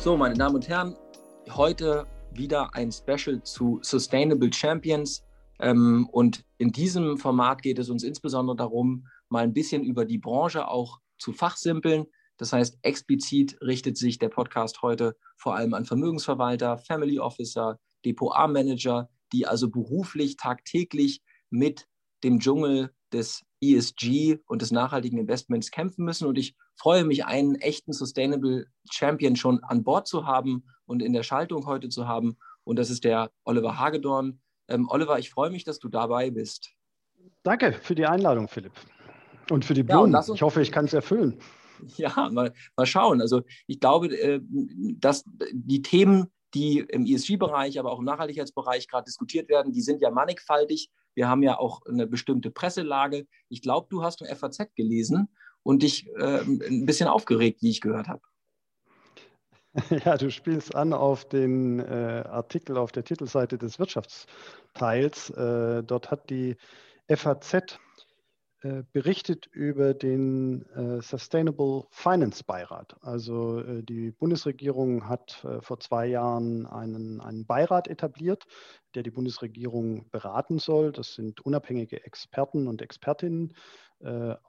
So, meine Damen und Herren, heute wieder ein Special zu Sustainable Champions. Ähm, und in diesem Format geht es uns insbesondere darum, mal ein bisschen über die Branche auch zu fachsimpeln. Das heißt, explizit richtet sich der Podcast heute vor allem an Vermögensverwalter, Family Officer, Depot-Manager, die also beruflich tagtäglich mit dem Dschungel des ESG und des nachhaltigen Investments kämpfen müssen. Und ich freue mich, einen echten Sustainable Champion schon an Bord zu haben und in der Schaltung heute zu haben. Und das ist der Oliver Hagedorn. Ähm, Oliver, ich freue mich, dass du dabei bist. Danke für die Einladung, Philipp. Und für die Blumen. Ja, ich hoffe, ich kann es erfüllen. Ja, mal, mal schauen. Also ich glaube, äh, dass die Themen, die im ESG-Bereich, aber auch im Nachhaltigkeitsbereich gerade diskutiert werden, die sind ja mannigfaltig. Wir haben ja auch eine bestimmte Presselage. Ich glaube, du hast ein FAZ gelesen und dich äh, ein bisschen aufgeregt, wie ich gehört habe. Ja, du spielst an auf den äh, Artikel auf der Titelseite des Wirtschaftsteils. Äh, dort hat die FAZ berichtet über den äh, Sustainable Finance Beirat. Also äh, die Bundesregierung hat vor zwei Jahren einen, einen Beirat etabliert, der die Bundesregierung beraten soll. Das sind unabhängige Experten und Expertinnen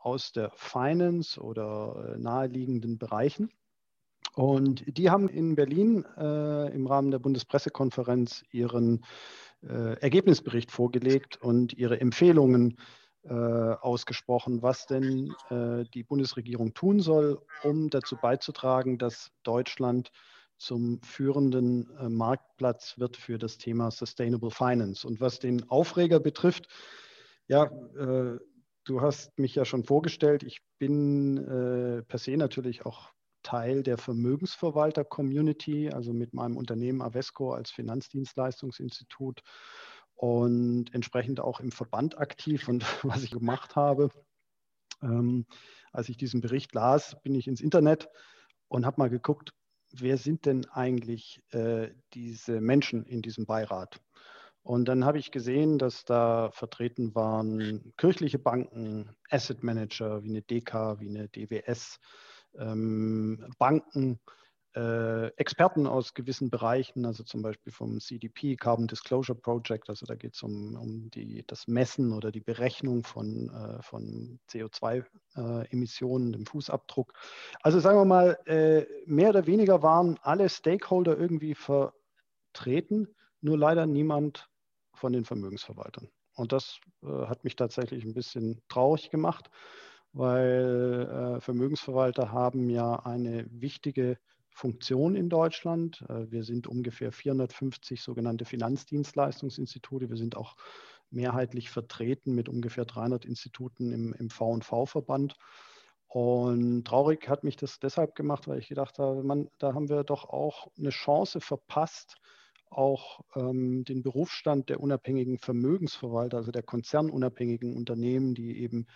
aus der Finance oder naheliegenden Bereichen. Und die haben in Berlin äh, im Rahmen der Bundespressekonferenz ihren äh, Ergebnisbericht vorgelegt und ihre Empfehlungen äh, ausgesprochen, was denn äh, die Bundesregierung tun soll, um dazu beizutragen, dass Deutschland zum führenden äh, Marktplatz wird für das Thema Sustainable Finance. Und was den Aufreger betrifft, ja, äh, du hast mich ja schon vorgestellt, ich bin äh, per se natürlich auch Teil der Vermögensverwalter-Community, also mit meinem Unternehmen Avesco als Finanzdienstleistungsinstitut und entsprechend auch im Verband aktiv und was ich gemacht habe. Ähm, als ich diesen Bericht las, bin ich ins Internet und habe mal geguckt, wer sind denn eigentlich äh, diese Menschen in diesem Beirat? Und dann habe ich gesehen, dass da vertreten waren kirchliche Banken, Asset Manager wie eine DK, wie eine DWS, ähm, Banken, Experten aus gewissen Bereichen, also zum Beispiel vom CDP, Carbon Disclosure Project, also da geht es um, um die, das Messen oder die Berechnung von, äh, von CO2-Emissionen, äh, dem Fußabdruck. Also sagen wir mal, äh, mehr oder weniger waren alle Stakeholder irgendwie vertreten, nur leider niemand von den Vermögensverwaltern. Und das äh, hat mich tatsächlich ein bisschen traurig gemacht, weil äh, Vermögensverwalter haben ja eine wichtige Funktion in Deutschland. Äh, wir sind ungefähr 450 sogenannte Finanzdienstleistungsinstitute. Wir sind auch mehrheitlich vertreten mit ungefähr 300 Instituten im, im V&V-Verband. Und traurig hat mich das deshalb gemacht, weil ich gedacht habe, man, da haben wir doch auch eine Chance verpasst, auch ähm, den Berufsstand der unabhängigen Vermögensverwalter, also der konzernunabhängigen Unternehmen, die eben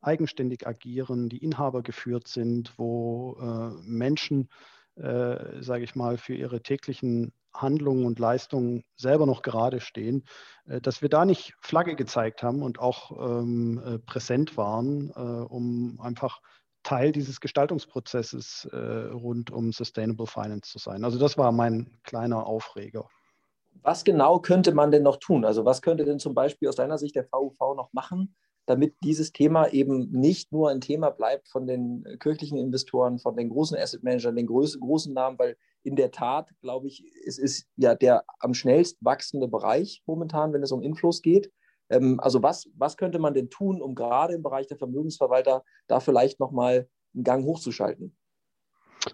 eigenständig agieren, die Inhaber geführt sind, wo äh, Menschen, äh, sage ich mal, für ihre täglichen Handlungen und Leistungen selber noch gerade stehen, äh, dass wir da nicht Flagge gezeigt haben und auch ähm, äh, präsent waren, äh, um einfach Teil dieses Gestaltungsprozesses äh, rund um Sustainable Finance zu sein. Also das war mein kleiner Aufreger. Was genau könnte man denn noch tun? Also was könnte denn zum Beispiel aus deiner Sicht der VUV noch machen, damit dieses Thema eben nicht nur ein Thema bleibt von den kirchlichen Investoren, von den großen Asset Managern, den großen, großen Namen, weil in der Tat, glaube ich, es ist ja der am schnellst wachsende Bereich momentan, wenn es um Inflows geht. Ähm, also was, was könnte man denn tun, um gerade im Bereich der Vermögensverwalter da vielleicht nochmal einen Gang hochzuschalten?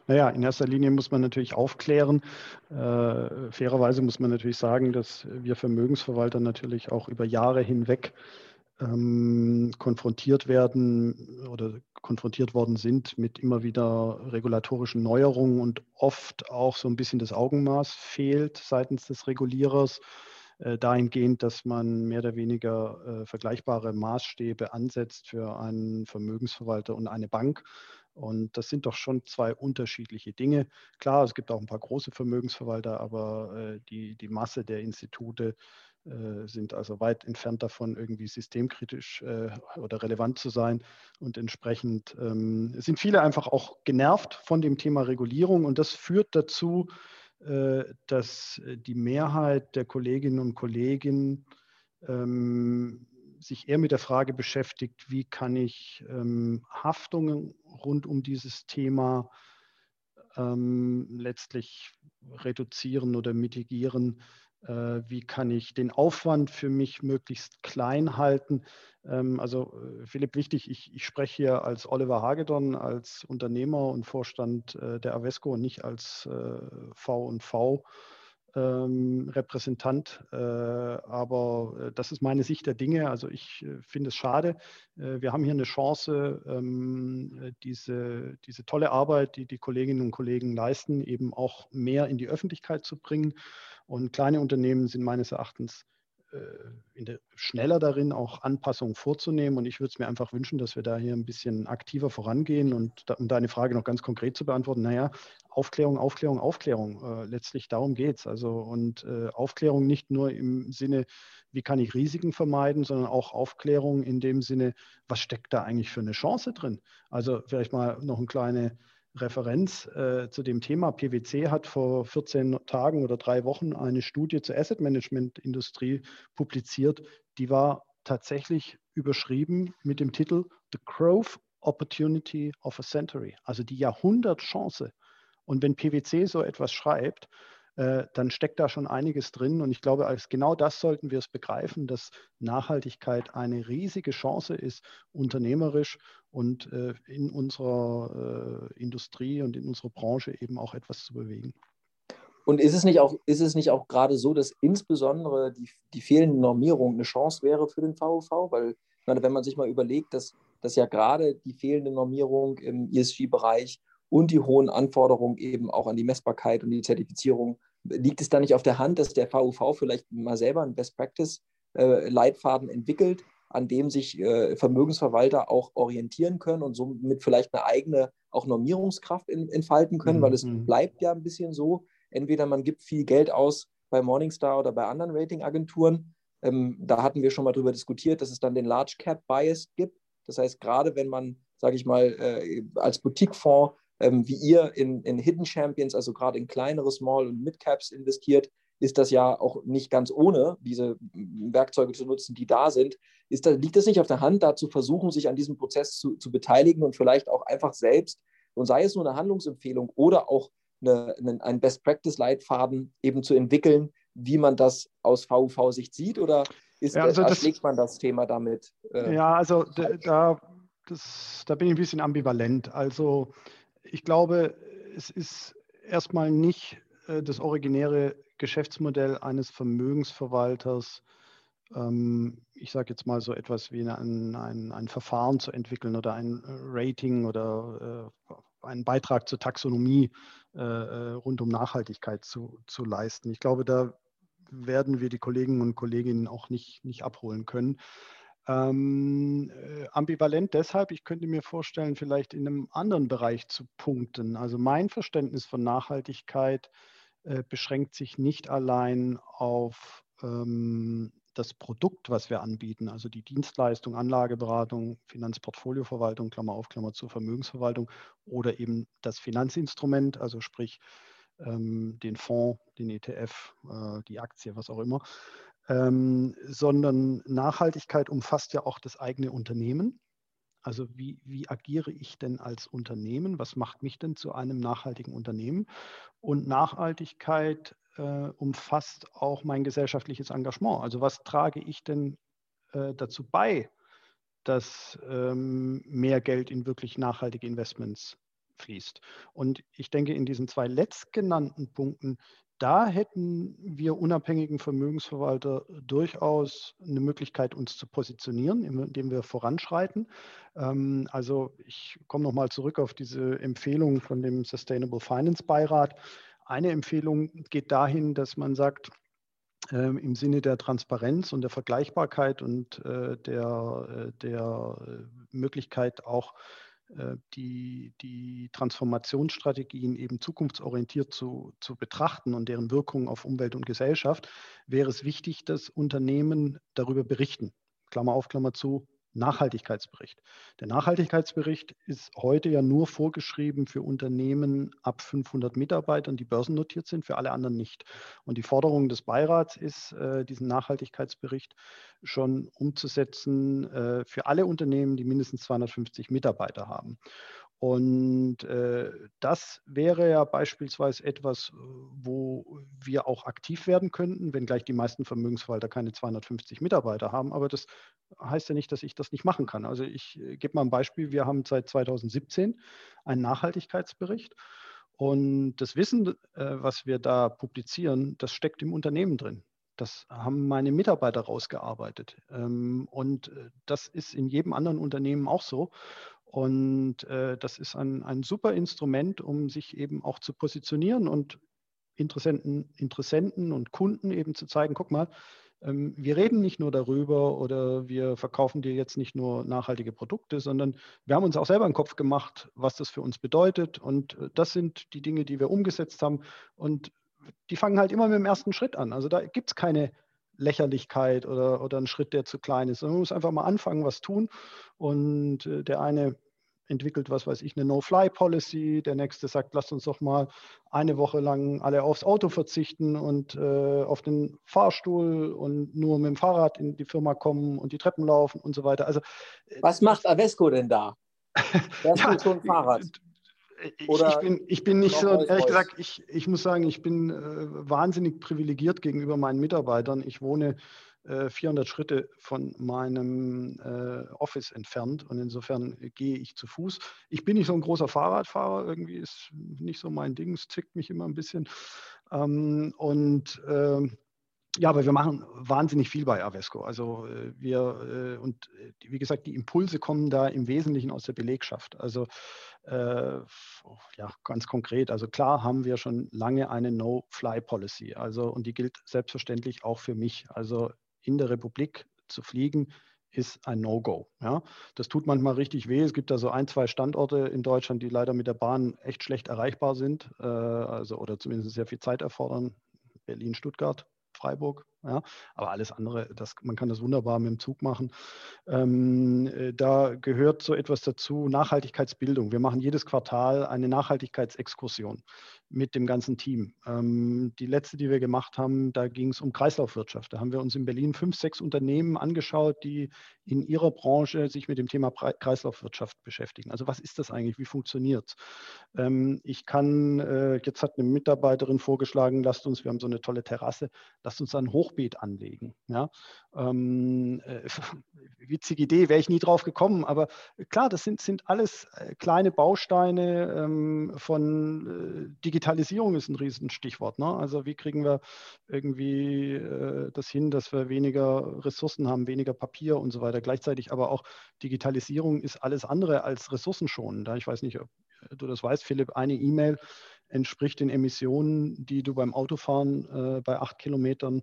Naja, in erster Linie muss man natürlich aufklären. Äh, fairerweise muss man natürlich sagen, dass wir Vermögensverwalter natürlich auch über Jahre hinweg ähm, konfrontiert werden oder konfrontiert worden sind mit immer wieder regulatorischen Neuerungen und oft auch so ein bisschen das Augenmaß fehlt seitens des Regulierers. äh, dahingehend, dass man mehr oder weniger äh, vergleichbare Maßstäbe ansetzt für einen Vermögensverwalter und eine Bank. Und das sind doch schon zwei unterschiedliche Dinge. Klar, es gibt auch ein paar große Vermögensverwalter, aber äh, die, die Masse der Institute sind also weit entfernt davon, irgendwie systemkritisch äh, oder relevant zu sein. Und entsprechend ähm, sind viele einfach auch genervt von dem Thema Regulierung. Und das führt dazu, äh, dass die Mehrheit der Kolleginnen und Kollegen ähm, sich eher mit der Frage beschäftigt, wie kann ich ähm, Haftungen rund um dieses Thema letztlich reduzieren oder mitigieren, äh, wie kann ich den Aufwand für mich möglichst klein halten. Ähm, also äh, Philipp, wichtig, ich, ich spreche hier als Oliver Hagedorn, als Unternehmer und Vorstand äh, der Avesco und nicht als V&V. Ähm, Repräsentant, aber das ist meine Sicht der Dinge. Also ich finde es schade. wir haben hier eine Chance, ähm, diese, diese tolle Arbeit, die die Kolleginnen und Kollegen leisten, eben auch mehr in die Öffentlichkeit zu bringen. Und kleine Unternehmen sind meines Erachtens äh, der, schneller darin, auch Anpassungen vorzunehmen. Und ich würde es mir einfach wünschen, dass wir da hier ein bisschen aktiver vorangehen. Und da, um deine Frage noch ganz konkret zu beantworten, naja, Aufklärung, Aufklärung, Aufklärung. Äh, letztlich darum geht es. Also und äh, Aufklärung nicht nur im Sinne, wie kann ich Risiken vermeiden, sondern auch Aufklärung in dem Sinne, was steckt da eigentlich für eine Chance drin? Also vielleicht mal noch eine kleine Referenz äh, zu dem Thema. PwC hat vor 14 Tagen oder drei Wochen eine Studie zur Asset Management Industrie publiziert. Die war tatsächlich überschrieben mit dem Titel The Growth Opportunity of a Century, also die Jahrhundertchance. Und wenn PwC so etwas schreibt, äh, dann steckt da schon einiges drin. Und ich glaube, als genau das sollten wir es begreifen, dass Nachhaltigkeit eine riesige Chance ist, unternehmerisch und äh, in unserer äh, Industrie und in unserer Branche eben auch etwas zu bewegen. Und ist es nicht auch, ist es nicht auch gerade so, dass insbesondere die, die fehlende Normierung eine Chance wäre für den VUV? Weil, meine, wenn man sich mal überlegt, dass, dass ja gerade die fehlende Normierung im ESG-Bereich und die hohen Anforderungen eben auch an die Messbarkeit und die Zertifizierung liegt es da nicht auf der Hand, dass der VUV vielleicht mal selber einen Best-Practice-Leitfaden äh, entwickelt, an dem sich äh, Vermögensverwalter auch orientieren können und somit vielleicht eine eigene auch Normierungskraft entfalten können, mhm. weil es mhm. bleibt ja ein bisschen so, entweder man gibt viel Geld aus bei Morningstar oder bei anderen Ratingagenturen. Ähm, da hatten wir schon mal darüber diskutiert, dass es dann den Large Cap Bias gibt. Das heißt, gerade wenn man, sage ich mal, äh, als Boutiquefonds ähm, wie ihr in, in Hidden Champions, also gerade in kleinere Small- und Mid-Caps investiert, ist das ja auch nicht ganz ohne, diese Werkzeuge zu nutzen, die da sind. Ist da, liegt es nicht auf der Hand, da zu versuchen, sich an diesem Prozess zu, zu beteiligen und vielleicht auch einfach selbst, und sei es nur eine Handlungsempfehlung oder auch eine, eine, einen Best-Practice-Leitfaden eben zu entwickeln, wie man das aus VUV-Sicht sieht? Oder ist, ja, also das, man das Thema damit? Äh, ja, also da, das, da bin ich ein bisschen ambivalent. Also ich glaube, es ist erstmal nicht äh, das originäre Geschäftsmodell eines Vermögensverwalters, ähm, ich sage jetzt mal so etwas wie ein, ein, ein, Verfahren zu entwickeln oder ein Rating oder äh, einen Beitrag zur Taxonomie äh, rund um Nachhaltigkeit zu, zu leisten. Ich glaube, da werden wir die Kolleginnen und Kolleginnen auch nicht, nicht abholen können. Ähm, äh, ambivalent deshalb, ich könnte mir vorstellen, vielleicht in einem anderen Bereich zu punkten. Also mein Verständnis von Nachhaltigkeit äh, beschränkt sich nicht allein auf ähm, das Produkt, was wir anbieten, also die Dienstleistung, Anlageberatung, Finanzportfolioverwaltung, Klammer auf, Klammer zu, Vermögensverwaltung oder eben das Finanzinstrument, also sprich ähm, den Fonds, den ETF, äh, die Aktie, was auch immer, ähm, sondern Nachhaltigkeit umfasst ja auch das eigene Unternehmen. Also wie, wie agiere ich denn als Unternehmen? Was macht mich denn zu einem nachhaltigen Unternehmen? Und Nachhaltigkeit äh, umfasst auch mein gesellschaftliches Engagement. Also was trage ich denn äh, dazu bei, dass ähm, mehr Geld in wirklich nachhaltige Investments fließt? Und ich denke, in diesen zwei letztgenannten Punkten da hätten wir unabhängigen Vermögensverwalter durchaus eine Möglichkeit, uns zu positionieren, indem wir voranschreiten. Ähm, also ich komme nochmal zurück auf diese Empfehlung von dem Sustainable Finance Beirat. Eine Empfehlung geht dahin, dass man sagt, ähm, im Sinne der Transparenz und der Vergleichbarkeit und äh, der, äh, der Möglichkeit auch die, die Transformationsstrategien eben zukunftsorientiert zu, zu betrachten und deren Wirkungen auf Umwelt und Gesellschaft, wäre es wichtig, dass Unternehmen darüber berichten. Klammer auf, Klammer zu, Nachhaltigkeitsbericht. Der Nachhaltigkeitsbericht ist heute ja nur vorgeschrieben für Unternehmen ab 500 Mitarbeitern, die börsennotiert sind, für alle anderen nicht. Und die Forderung des Beirats ist, äh, diesen Nachhaltigkeitsbericht schon umzusetzen äh, für alle Unternehmen, die mindestens 250 Mitarbeiter haben. Und äh, das wäre ja beispielsweise etwas, wo wir auch aktiv werden könnten, wenngleich die meisten Vermögensverwalter keine 250 Mitarbeiter haben. Aber das heißt ja nicht, dass ich das nicht machen kann. Also ich äh, gebe mal ein Beispiel. Wir haben seit 2017 einen Nachhaltigkeitsbericht. Und das Wissen, äh, was wir da publizieren, das steckt im Unternehmen drin. Das haben meine Mitarbeiter rausgearbeitet. Ähm, und äh, das ist in jedem anderen Unternehmen auch so. Und äh, das ist ein, ein super Instrument, um sich eben auch zu positionieren und Interessenten, Interessenten und Kunden eben zu zeigen, guck mal, ähm, wir reden nicht nur darüber oder wir verkaufen dir jetzt nicht nur nachhaltige Produkte, sondern wir haben uns auch selber einen Kopf gemacht, was das für uns bedeutet. Und äh, das sind die Dinge, die wir umgesetzt haben. Und die fangen halt immer mit dem ersten Schritt an. Also da gibt es keine Lächerlichkeit oder, oder ein Schritt, der zu klein ist. Man muss einfach mal anfangen, was tun. Und äh, der eine entwickelt, was weiß ich, eine No-Fly-Policy. Der nächste sagt, lasst uns doch mal eine Woche lang alle aufs Auto verzichten und äh, auf den Fahrstuhl und nur mit dem Fahrrad in die Firma kommen und die Treppen laufen und so weiter. Also, äh, was macht Avesco denn da? Wer ja, schon Fahrrad? Ich, ich, bin, ich bin nicht so, ehrlich gesagt, ich, ich muss sagen, ich bin äh, wahnsinnig privilegiert gegenüber meinen Mitarbeitern. Ich wohne 400 äh, Schritte von meinem äh, Office entfernt und insofern gehe ich zu Fuß. Ich bin nicht so ein großer Fahrradfahrer, irgendwie ist nicht so mein Ding, es zwickt mich immer ein bisschen. Ähm, und ähm, ja, aber wir machen wahnsinnig viel bei Avesco. Also äh, wir und wie gesagt, die Impulse kommen da im Wesentlichen aus der Belegschaft. Also äh, ja, ganz konkret. Also klar haben wir schon lange eine No-Fly-Policy. Also und die gilt selbstverständlich auch für mich. Also in der Republik zu fliegen, ist ein No-Go. Ja? Das tut manchmal richtig weh. Es gibt da so ein, zwei Standorte in Deutschland, die leider mit der Bahn echt schlecht erreichbar sind, äh, also oder zumindest sehr viel Zeit erfordern. Berlin, Stuttgart, Freiburg. Ja, aber alles andere, das, man kann das wunderbar mit dem Zug machen. Ähm, äh, da gehört so etwas dazu, Nachhaltigkeitsbildung. Wir machen jedes Quartal eine Nachhaltigkeitsexkursion mit dem ganzen Team. Ähm, die letzte, die wir gemacht haben, da ging es um Kreislaufwirtschaft. Da haben wir uns in Berlin fünf, sechs Unternehmen angeschaut, die in ihrer Branche sich mit dem Thema Kreislaufwirtschaft beschäftigen. Also was ist das eigentlich? Wie funktioniert es? Ähm, ich kann, äh, jetzt hat eine Mitarbeiterin vorgeschlagen, lasst uns, wir haben so eine tolle Terrasse, lasst uns dann hoch Hochbeet anlegen. Ja? Ähm, äh, witzige Idee, wäre ich nie drauf gekommen, aber klar, das sind, sind alles äh, kleine Bausteine ähm, von äh, Digitalisierung ist ein Riesenstichwort. Ne? Also wie kriegen wir irgendwie äh, das hin, dass wir weniger Ressourcen haben, weniger Papier und so weiter. Gleichzeitig aber auch Digitalisierung ist alles andere als ressourcenschonend. Ich weiß nicht, ob du das weißt, Philipp, eine E-Mail entspricht den Emissionen, die du beim Autofahren äh, bei acht Kilometern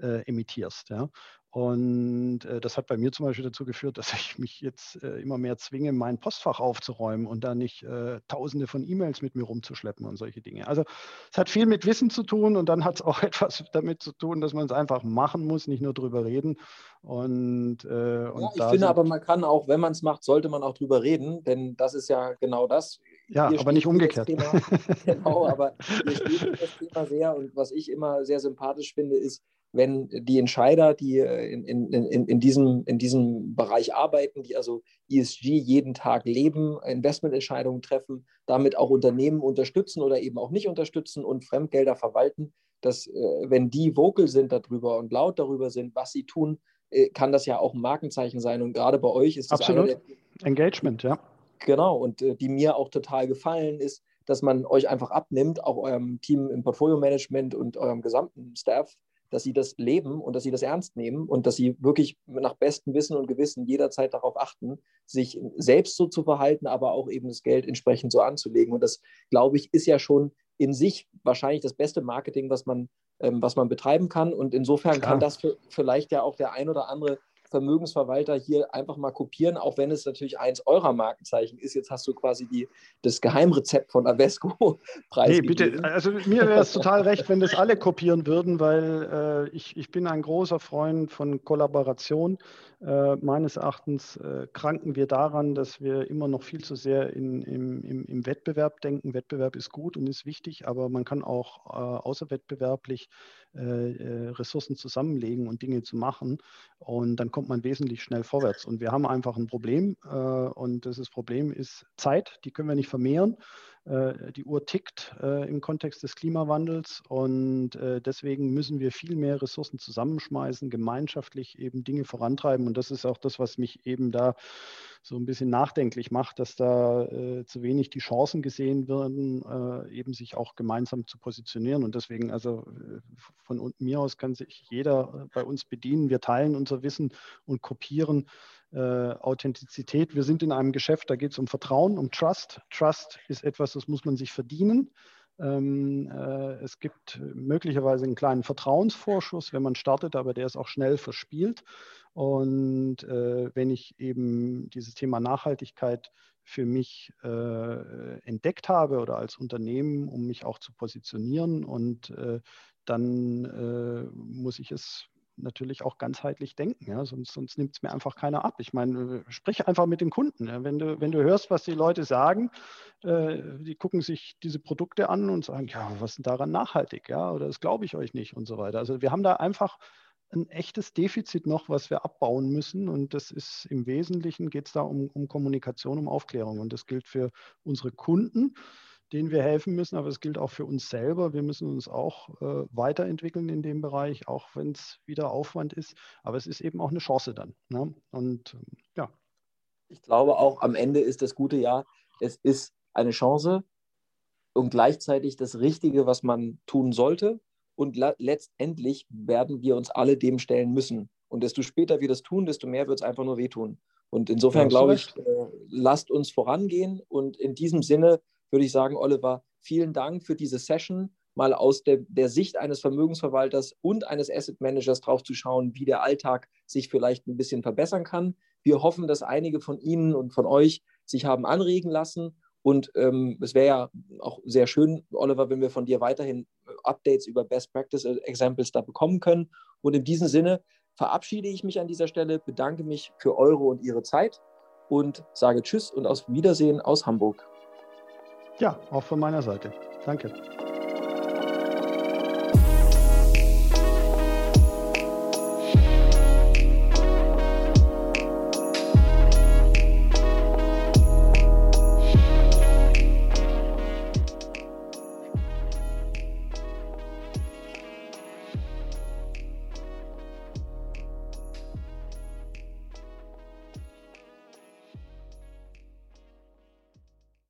äh, emittierst. Ja? Und äh, das hat bei mir zum Beispiel dazu geführt, dass ich mich jetzt äh, immer mehr zwinge, mein Postfach aufzuräumen und da nicht äh, tausende von E-Mails mit mir rumzuschleppen und solche Dinge. Also es hat viel mit Wissen zu tun und dann hat es auch etwas damit zu tun, dass man es einfach machen muss, nicht nur drüber reden. Und, äh, und ja, ich finde aber, man kann auch, wenn man es macht, sollte man auch drüber reden, denn das ist ja genau das. Ja, aber nicht umgekehrt. Thema, genau, aber wir spielen das Thema sehr und was ich immer sehr sympathisch finde, ist, wenn die Entscheider, die äh, in, in, in, in, diesem, in diesem Bereich arbeiten, die also ESG jeden Tag leben, Investmententscheidungen treffen, damit auch Unternehmen unterstützen oder eben auch nicht unterstützen und Fremdgelder verwalten, dass äh, wenn die vocal sind darüber und laut darüber sind, was sie tun, äh, kann das ja auch ein Markenzeichen sein. Und gerade bei euch ist das Absolut. Engagement, ja. Genau, und die mir auch total gefallen ist, dass man euch einfach abnimmt, auch eurem Team im Portfolio-Management und eurem gesamten Staff, dass sie das leben und dass sie das ernst nehmen und dass sie wirklich nach bestem Wissen und Gewissen jederzeit darauf achten, sich selbst so zu verhalten, aber auch eben das Geld entsprechend so anzulegen. Und das, glaube ich, ist ja schon in sich wahrscheinlich das beste Marketing, was man, ähm, was man betreiben kann. Und insofern Klar. kann das für, vielleicht ja auch der ein oder andere Vermögensverwalter hier einfach mal kopieren, auch wenn es natürlich eins eurer Markenzeichen ist. Jetzt hast du quasi die, das Geheimrezept von Avesco preisgegeben. Nee, bitte, also mir wäre es total recht, wenn das alle kopieren würden, weil äh, ich, ich bin ein großer Freund von Kollaboration. Äh, meines Erachtens äh, kranken wir daran, dass wir immer noch viel zu sehr in, im, im, im, Wettbewerb denken. Wettbewerb ist gut und ist wichtig, aber man kann auch äh, außerwettbewerblich Ressourcen zusammenlegen und Dinge zu machen. Und dann kommt man wesentlich schnell vorwärts. Und wir haben einfach ein Problem. Und das Problem ist Zeit, die können wir nicht vermehren. Äh, die Uhr tickt äh, im Kontext des Klimawandels und äh, deswegen müssen wir viel mehr Ressourcen zusammenschmeißen, gemeinschaftlich eben Dinge vorantreiben. Und das ist auch das, was mich eben da so ein bisschen nachdenklich macht, dass da zu wenig die Chancen gesehen werden, eben sich auch gemeinsam zu positionieren. Und deswegen, also von mir aus kann sich jeder bei uns bedienen. Wir teilen unser Wissen und kopieren äh, Authentizität. Wir sind in einem Geschäft, da geht es um Vertrauen, um Trust. Trust ist etwas, das muss man sich verdienen. Ähm, äh, es gibt möglicherweise einen kleinen Vertrauensvorschuss, wenn man startet, aber der ist auch schnell verspielt. Und äh, wenn ich eben dieses Thema Nachhaltigkeit für mich äh, entdeckt habe oder als Unternehmen, um mich auch zu positionieren und äh, dann äh, muss ich es natürlich auch ganzheitlich denken, ja? sonst, sonst nimmt es mir einfach keiner ab. Ich meine, sprich einfach mit den Kunden. Ja? Wenn, du, wenn du hörst, was die Leute sagen, äh, die gucken sich diese Produkte an und sagen, ja, was ist daran nachhaltig? Ja? Oder das glaube ich euch nicht und so weiter. Also wir haben da einfach ein echtes Defizit noch, was wir abbauen müssen. Und das ist im Wesentlichen geht es da um, um Kommunikation, um Aufklärung. Und das gilt für unsere Kunden denen wir helfen müssen, aber es gilt auch für uns selber. Wir müssen uns auch äh, weiterentwickeln in dem Bereich, auch wenn es wieder Aufwand ist. Aber es ist eben auch eine Chance dann. Ne? Und ähm, ja. Ich glaube auch am Ende ist das gute Jahr, es ist eine Chance und gleichzeitig das Richtige, was man tun sollte. Und letztendlich werden wir uns alle dem stellen müssen. Und desto später wir das tun, desto mehr wird es einfach nur wehtun. Und insofern glaube ich, äh, lasst uns vorangehen. Und in diesem Sinne würde ich sagen, Oliver, vielen Dank für diese Session, mal aus der, der Sicht eines Vermögensverwalters und eines Asset Managers drauf zu schauen, wie der Alltag sich vielleicht ein bisschen verbessern kann. Wir hoffen, dass einige von Ihnen und von euch sich haben anregen lassen. Und ähm, es wäre ja auch sehr schön, Oliver, wenn wir von dir weiterhin Updates über Best Practice Examples da bekommen können. Und in diesem Sinne verabschiede ich mich an dieser Stelle, bedanke mich für eure und ihre Zeit und sage Tschüss und auf Wiedersehen aus Hamburg. Ja, auch von meiner Seite. Danke.